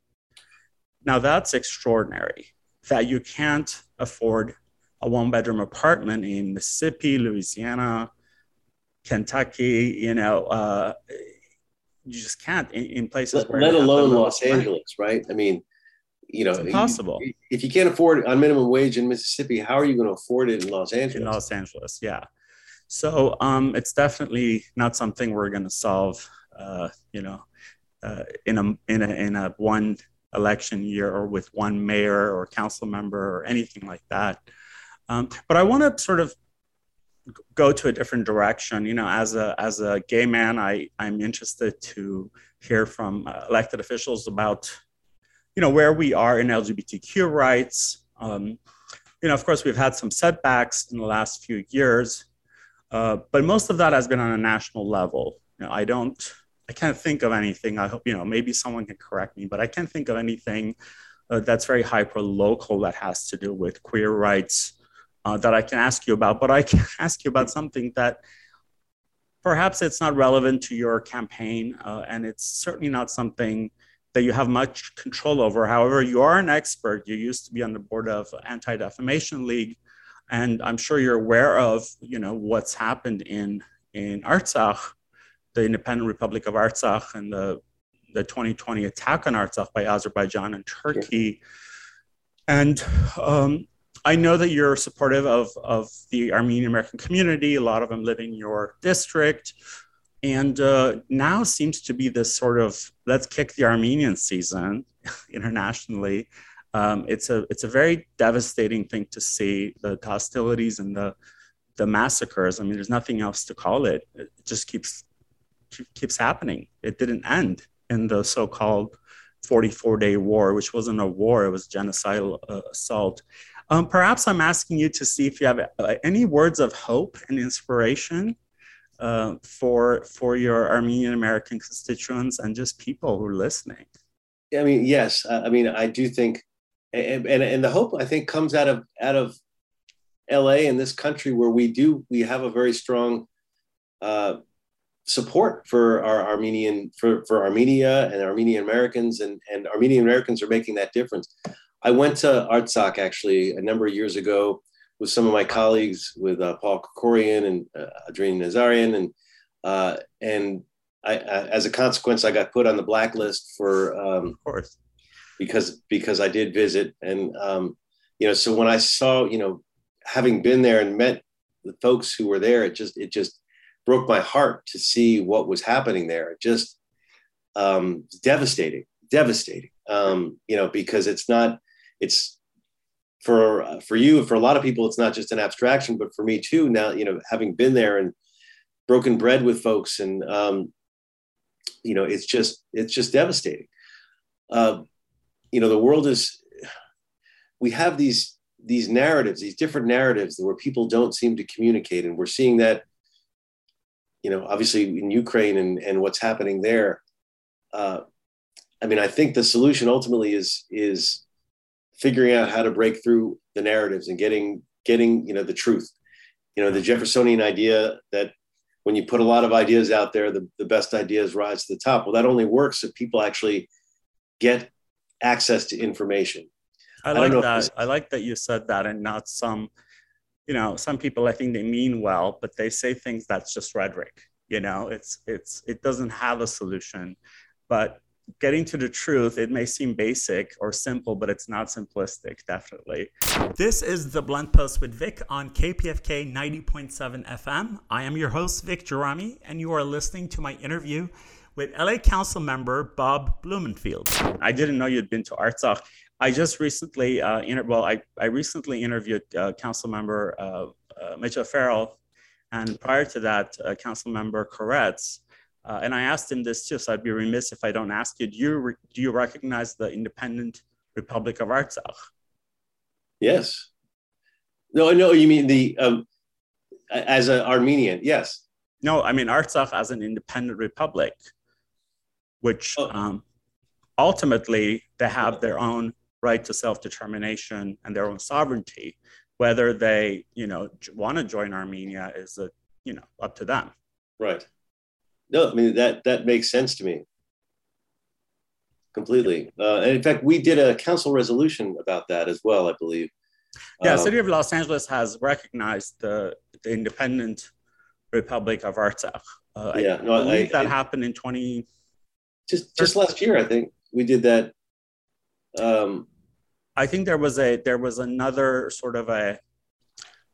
Now, that's extraordinary that you can't afford a one bedroom apartment in Mississippi, Louisiana, Kentucky, you know, uh, you just can't in, in places let, let alone Los Angeles, right? I mean, you know, it's impossible. if you can't afford it on minimum wage in Mississippi, how are you going to afford it in Los Angeles? In Los Angeles, yeah. So um, it's definitely not something we're going to solve. Uh, you know, uh, in a in a in a one election year or with one mayor or council member or anything like that. Um, but I want to sort of go to a different direction. You know, as a as a gay man, I I'm interested to hear from uh, elected officials about you know, where we are in LGBTQ rights. Um, you know, of course, we've had some setbacks in the last few years, uh, but most of that has been on a national level. You know, I don't, I can't think of anything. I hope, you know, maybe someone can correct me, but I can't think of anything uh, that's very hyper local that has to do with queer rights uh, that I can ask you about. But I can ask you about something that perhaps it's not relevant to your campaign, uh, and it's certainly not something that you have much control over. However, you are an expert. You used to be on the board of Anti-Defamation League, and I'm sure you're aware of you know what's happened in in Artsakh, the Independent Republic of Artsakh, and the the 2020 attack on Artsakh by Azerbaijan and Turkey. And um, I know that you're supportive of, of the Armenian American community. A lot of them live in your district. And uh, now seems to be this sort of let's kick the Armenian season internationally. Um, it's a it's a very devastating thing to see the hostilities and the the massacres. I mean, there's nothing else to call it. It just keeps keeps happening. It didn't end in the so-called 44 day war, which wasn't a war, it was genocidal uh, assault. Um, perhaps I'm asking you to see if you have uh, any words of hope and inspiration uh, for for your Armenian American constituents and just people who are listening. I mean, yes. I mean, I do think, and, and and the hope I think comes out of out of L.A. and this country where we do we have a very strong uh, support for our Armenian for for Armenia and Armenian Americans and and Armenian Americans are making that difference. I went to Artsakh actually a number of years ago with some of my colleagues, with uh, Paul Krekorian and uh, Adrin Nazarian, and uh, and I, I, as a consequence, I got put on the blacklist for um, of course because because I did visit, and um, you know, so when I saw, you know, having been there and met the folks who were there, it just it just broke my heart to see what was happening there. It just um, devastating, devastating. Um, you know, because it's not it's for for you for a lot of people it's not just an abstraction but for me too now you know having been there and broken bread with folks and um, you know it's just it's just devastating. Uh, you know the world is we have these these narratives these different narratives where people don't seem to communicate and we're seeing that you know obviously in ukraine and and what's happening there. Uh, i mean i think the solution ultimately is is figuring out how to break through the narratives and getting getting you know the truth. You know the jeffersonian idea that when you put a lot of ideas out there the, the best ideas rise to the top. Well that only works if people actually get access to information. I like I that. i like that you said that and not some you know some people i think they mean well but they say things that's just rhetoric. You know it's it's it doesn't have a solution. But getting to the truth, it may seem basic or simple, but it's not simplistic, definitely. This is the Blunt Post with Vic on KPFK 90.7 FM. I am your host, Vic Gerami, and you are listening to my interview with LA Council member Bob Blumenfield. I didn't know you'd been to Artsakh. I just recently, uh, inter- well, I, I recently interviewed uh, Council member uh, uh, Mitch O'Farrell, and prior to that, uh, Council member Koretz. Uh, and I asked him this too, so I'd be remiss if I don't ask you. Do you re- do you recognize the independent Republic of Artsakh? Yes. No, no. You mean the um, as an Armenian? Yes. No, I mean Artsakh as an independent republic, which oh. um, ultimately they have their own right to self-determination and their own sovereignty. Whether they, you know, want to join Armenia is a, you know, up to them. Right no, I mean that that makes sense to me completely. Uh, and in fact, we did a council resolution about that as well, I believe. Yeah, um, City of Los Angeles has recognized the, the independent Republic of Artsakh. Uh, yeah, I no, believe I, that I, happened in 20. Just just last year, I think we did that. Um, I think there was a there was another sort of a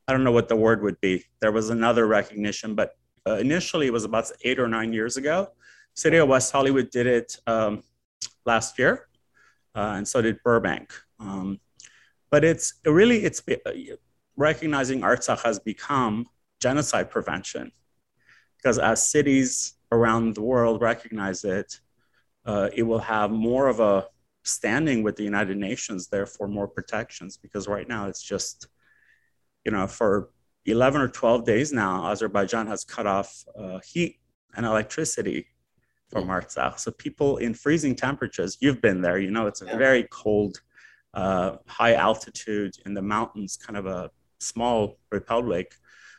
I don't know what the word would be. There was another recognition, but uh, initially it was about eight or nine years ago. City of West Hollywood did it um, last year, uh, and so did Burbank. Um, but it's it really it's uh, recognizing Artsakh has become genocide prevention because as cities around the world recognize it, uh, it will have more of a standing with the United Nations, therefore more protections. Because right now it's just, you know, for 11 or 12 days now, Azerbaijan has cut off uh, heat and electricity from Artsakh. So people in freezing temperatures, you've been there, you know, it's a yeah. very cold, uh, high altitude in the mountains, kind of a small republic.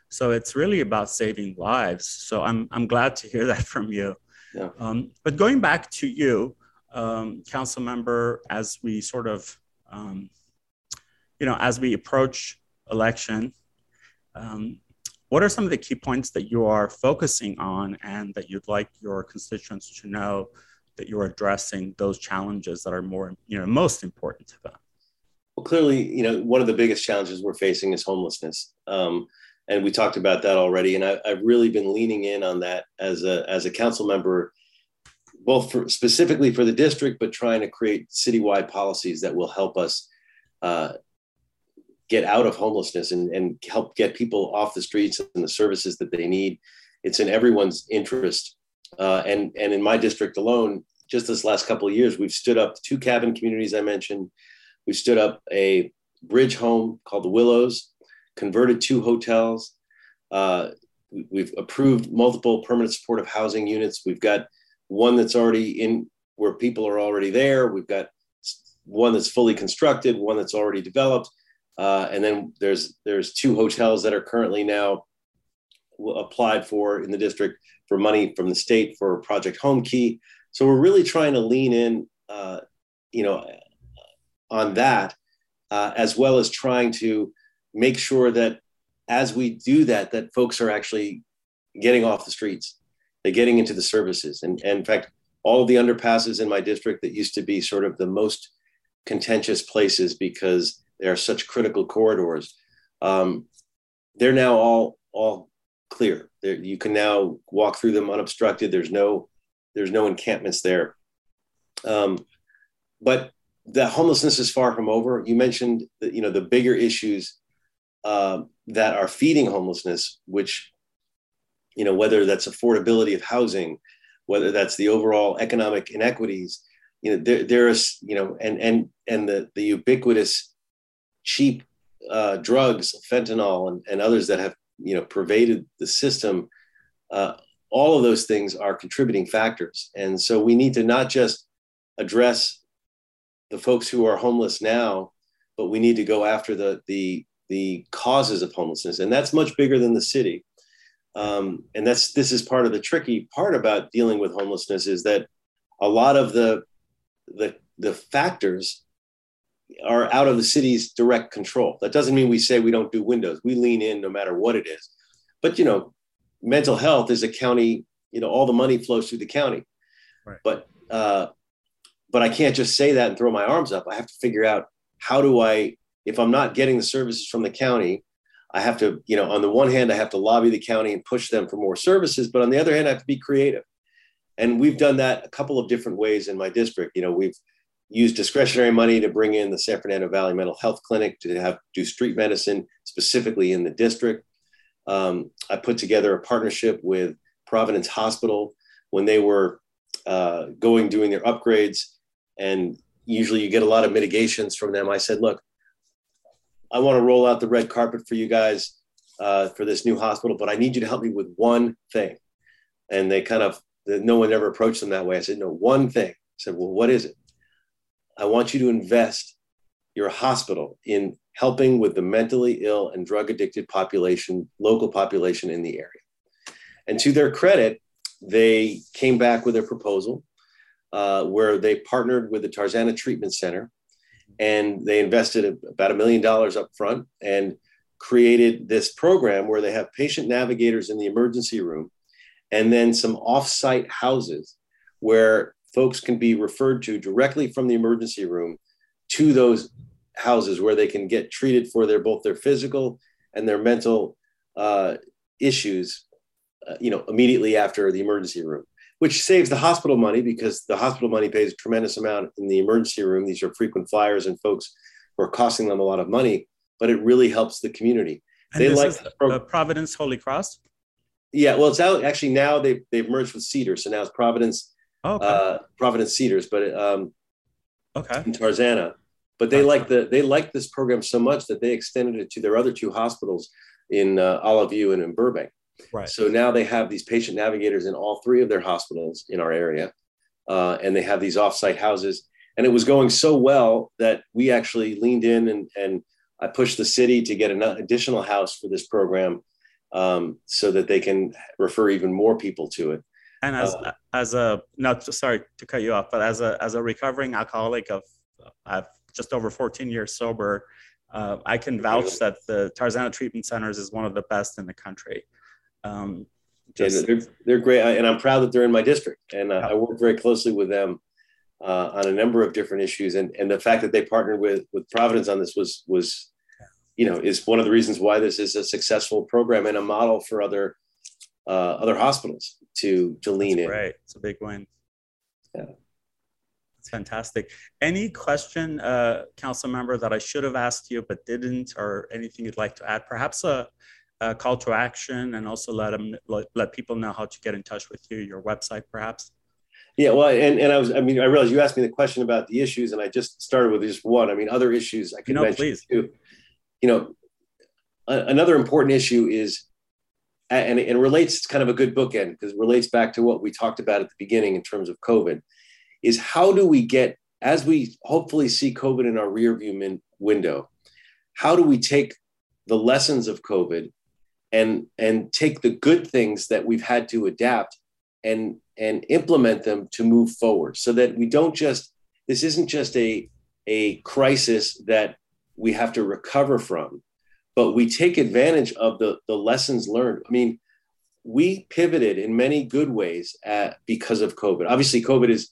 So it's really about saving lives. So I'm, I'm glad to hear that from you. Yeah. Um, but going back to you, um, council member, as we sort of, um, you know, as we approach election, um, what are some of the key points that you are focusing on and that you'd like your constituents to know that you're addressing those challenges that are more, you know, most important to them? Well, clearly, you know, one of the biggest challenges we're facing is homelessness. Um, and we talked about that already. And I, have really been leaning in on that as a, as a council member, both for, specifically for the district, but trying to create citywide policies that will help us uh, get out of homelessness and, and help get people off the streets and the services that they need. It's in everyone's interest. Uh, and, and in my district alone, just this last couple of years, we've stood up two cabin communities I mentioned. We stood up a bridge home called the Willows, converted two hotels. Uh, we've approved multiple permanent supportive housing units. We've got one that's already in where people are already there. We've got one that's fully constructed, one that's already developed, uh, and then there's there's two hotels that are currently now applied for in the district for money from the state for Project Homekey. So we're really trying to lean in, uh, you know, on that, uh, as well as trying to make sure that as we do that, that folks are actually getting off the streets, they're getting into the services, and, and in fact, all of the underpasses in my district that used to be sort of the most contentious places because they are such critical corridors. Um, they're now all all clear. They're, you can now walk through them unobstructed. There's no there's no encampments there. Um, but the homelessness is far from over. You mentioned that you know the bigger issues uh, that are feeding homelessness, which you know whether that's affordability of housing, whether that's the overall economic inequities. You know there, there's you know and and and the the ubiquitous cheap uh, drugs, fentanyl and, and others that have you know pervaded the system, uh, all of those things are contributing factors. And so we need to not just address the folks who are homeless now, but we need to go after the the the causes of homelessness, and that's much bigger than the city. Um, and that's this is part of the tricky part about dealing with homelessness is that a lot of the the the factors are out of the city's direct control. That doesn't mean we say we don't do windows. We lean in no matter what it is. But you know, mental health is a county. You know, all the money flows through the county. Right. But uh, but I can't just say that and throw my arms up. I have to figure out how do I, if I'm not getting the services from the county, I have to, you know, on the one hand, I have to lobby the county and push them for more services, but on the other hand, I have to be creative. And we've done that a couple of different ways in my district. You know, we've use discretionary money to bring in the San Fernando Valley Mental Health Clinic to have do street medicine specifically in the district. Um, I put together a partnership with Providence Hospital when they were uh, going doing their upgrades, and usually you get a lot of mitigations from them. I said, look, I want to roll out the red carpet for you guys uh, for this new hospital, but I need you to help me with one thing. And they kind of, no one ever approached them that way. I said, no, one thing. I said, well, what is it? I want you to invest your hospital in helping with the mentally ill and drug addicted population, local population in the area. And to their credit, they came back with a proposal uh, where they partnered with the Tarzana Treatment Center and they invested about a million dollars up front and created this program where they have patient navigators in the emergency room and then some off-site houses where folks can be referred to directly from the emergency room to those houses where they can get treated for their both their physical and their mental uh, issues uh, you know immediately after the emergency room which saves the hospital money because the hospital money pays a tremendous amount in the emergency room. These are frequent flyers and folks who are costing them a lot of money but it really helps the community. And they like the providence holy cross? Yeah well it's out actually now they've, they've merged with cedar so now it's providence oh, okay. uh, Providence Cedars, but um, okay, in Tarzana. But they like the they like this program so much that they extended it to their other two hospitals in uh, Olive View and in Burbank. Right. So now they have these patient navigators in all three of their hospitals in our area, uh, and they have these offsite houses. And it was going so well that we actually leaned in and, and I pushed the city to get an additional house for this program um, so that they can refer even more people to it. And as uh, as a not sorry to cut you off, but as a as a recovering alcoholic of I've just over 14 years sober, uh, I can vouch that the Tarzana Treatment Centers is one of the best in the country. Um, just, they're, they're great, and I'm proud that they're in my district, and uh, I work very closely with them uh, on a number of different issues. And and the fact that they partnered with with Providence on this was was, you know, is one of the reasons why this is a successful program and a model for other uh, other hospitals to to lean That's in. Right, it's a big win. Yeah, it's fantastic. Any question, uh, council member, that I should have asked you but didn't, or anything you'd like to add? Perhaps a, a call to action, and also let them let, let people know how to get in touch with you. Your website, perhaps. Yeah, well, and, and I was, I mean, I realized you asked me the question about the issues, and I just started with just one. I mean, other issues I could no, mention please. too. You know, a, another important issue is, and it relates, it's kind of a good bookend because it relates back to what we talked about at the beginning in terms of COVID, is how do we get, as we hopefully see COVID in our rearview min, window, how do we take the lessons of COVID and and take the good things that we've had to adapt and and implement them to move forward so that we don't just this isn't just a a crisis that we have to recover from but we take advantage of the the lessons learned. I mean we pivoted in many good ways at, because of covid. Obviously covid is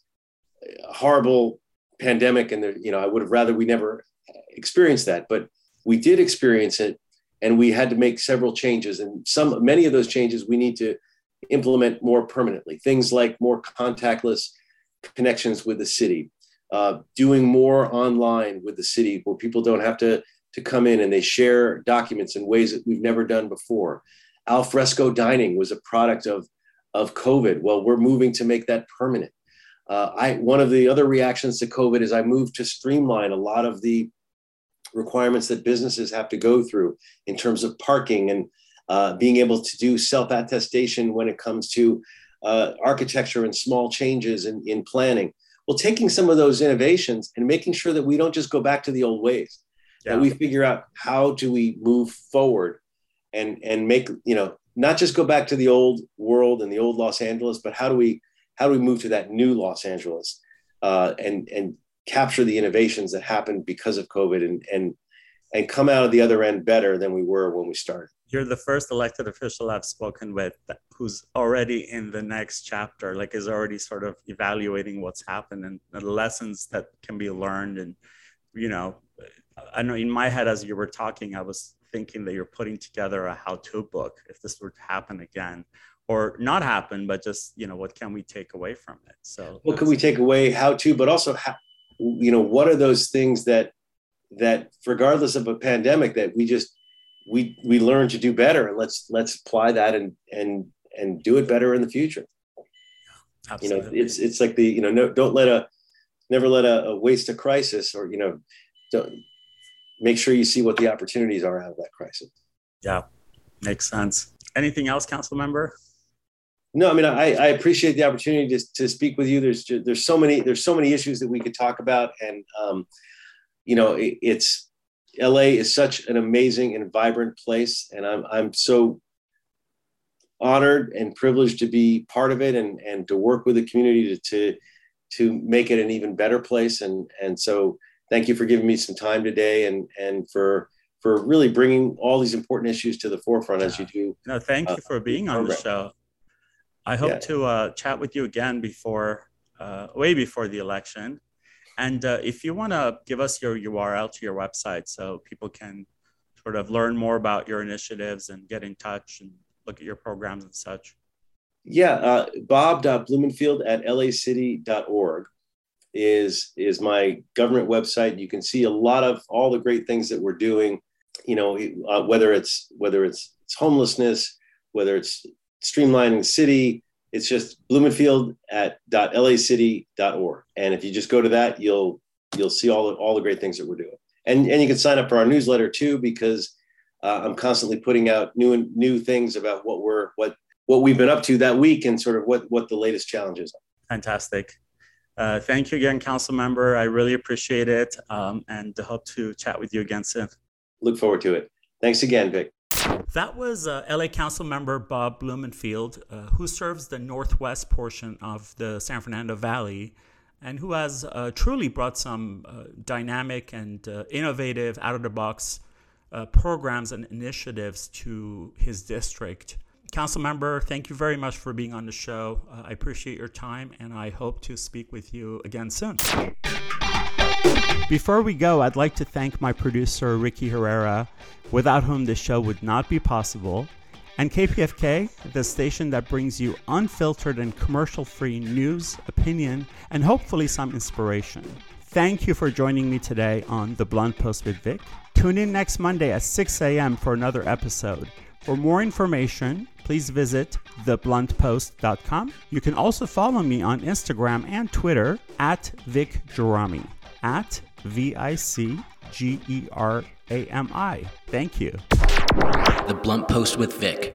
a horrible pandemic and there, you know i would have rather we never experienced that but we did experience it and we had to make several changes and some many of those changes we need to implement more permanently. Things like more contactless connections with the city uh, doing more online with the city where people don't have to to come in and they share documents in ways that we've never done before. Al fresco dining was a product of of covid. Well we're moving to make that permanent. Uh, i one of the other reactions to covid is i moved to streamline a lot of the requirements that businesses have to go through in terms of parking and uh, being able to do self attestation when it comes to uh, architecture and small changes in, in planning. Well, taking some of those innovations and making sure that we don't just go back to the old ways, yeah. that we figure out how do we move forward and and make you know not just go back to the old world and the old Los Angeles, but how do we how do we move to that new Los Angeles uh, and and capture the innovations that happened because of COVID and and and come out of the other end better than we were when we started you're the first elected official I've spoken with who's already in the next chapter, like is already sort of evaluating what's happened and the lessons that can be learned. And, you know, I know in my head, as you were talking, I was thinking that you're putting together a how to book if this were to happen again or not happen, but just, you know, what can we take away from it? So, what can we take away? How to, but also, how, you know, what are those things that, that regardless of a pandemic that we just we we learn to do better and let's let's apply that and and and do it better in the future Absolutely. you know it's it's like the you know no, don't let a never let a, a, waste a crisis or you know don't make sure you see what the opportunities are out of that crisis. Yeah makes sense. Anything else council member? No i mean i, I appreciate the opportunity to, to speak with you. There's there's so many there's so many issues that we could talk about and um, you know it, it's LA is such an amazing and vibrant place, and I'm I'm so honored and privileged to be part of it and and to work with the community to to, to make it an even better place. And and so thank you for giving me some time today and and for for really bringing all these important issues to the forefront as you do. No, thank you uh, for being on the show. I hope yeah. to uh, chat with you again before, uh, way before the election. And uh, if you want to give us your URL to your website so people can sort of learn more about your initiatives and get in touch and look at your programs and such. Yeah, uh, bob.blumenfield at lacity.org is is my government website. You can see a lot of all the great things that we're doing. You know, uh, whether it's whether it's, it's homelessness, whether it's streamlining city, it's just Blumenfield at .lacity.org. And if you just go to that, you'll you'll see all the, all the great things that we're doing. And and you can sign up for our newsletter too because uh, I'm constantly putting out new and new things about what we're what what we've been up to that week and sort of what what the latest challenges are. Fantastic. Uh, thank you again, Council Member. I really appreciate it, um, and hope to chat with you again soon. Look forward to it. Thanks again, Vic. That was uh, LA Council member Bob Blumenfield, uh, who serves the northwest portion of the San Fernando Valley and who has uh, truly brought some uh, dynamic and uh, innovative, out of the box uh, programs and initiatives to his district. Council member, thank you very much for being on the show. Uh, I appreciate your time and I hope to speak with you again soon. Before we go, I'd like to thank my producer, Ricky Herrera, without whom this show would not be possible, and KPFK, the station that brings you unfiltered and commercial free news, opinion, and hopefully some inspiration. Thank you for joining me today on The Blunt Post with Vic. Tune in next Monday at 6 a.m. for another episode. For more information, please visit thebluntpost.com. You can also follow me on Instagram and Twitter at Vic Gerami, at V I C G E R A M I. Thank you. The Blunt Post with Vic.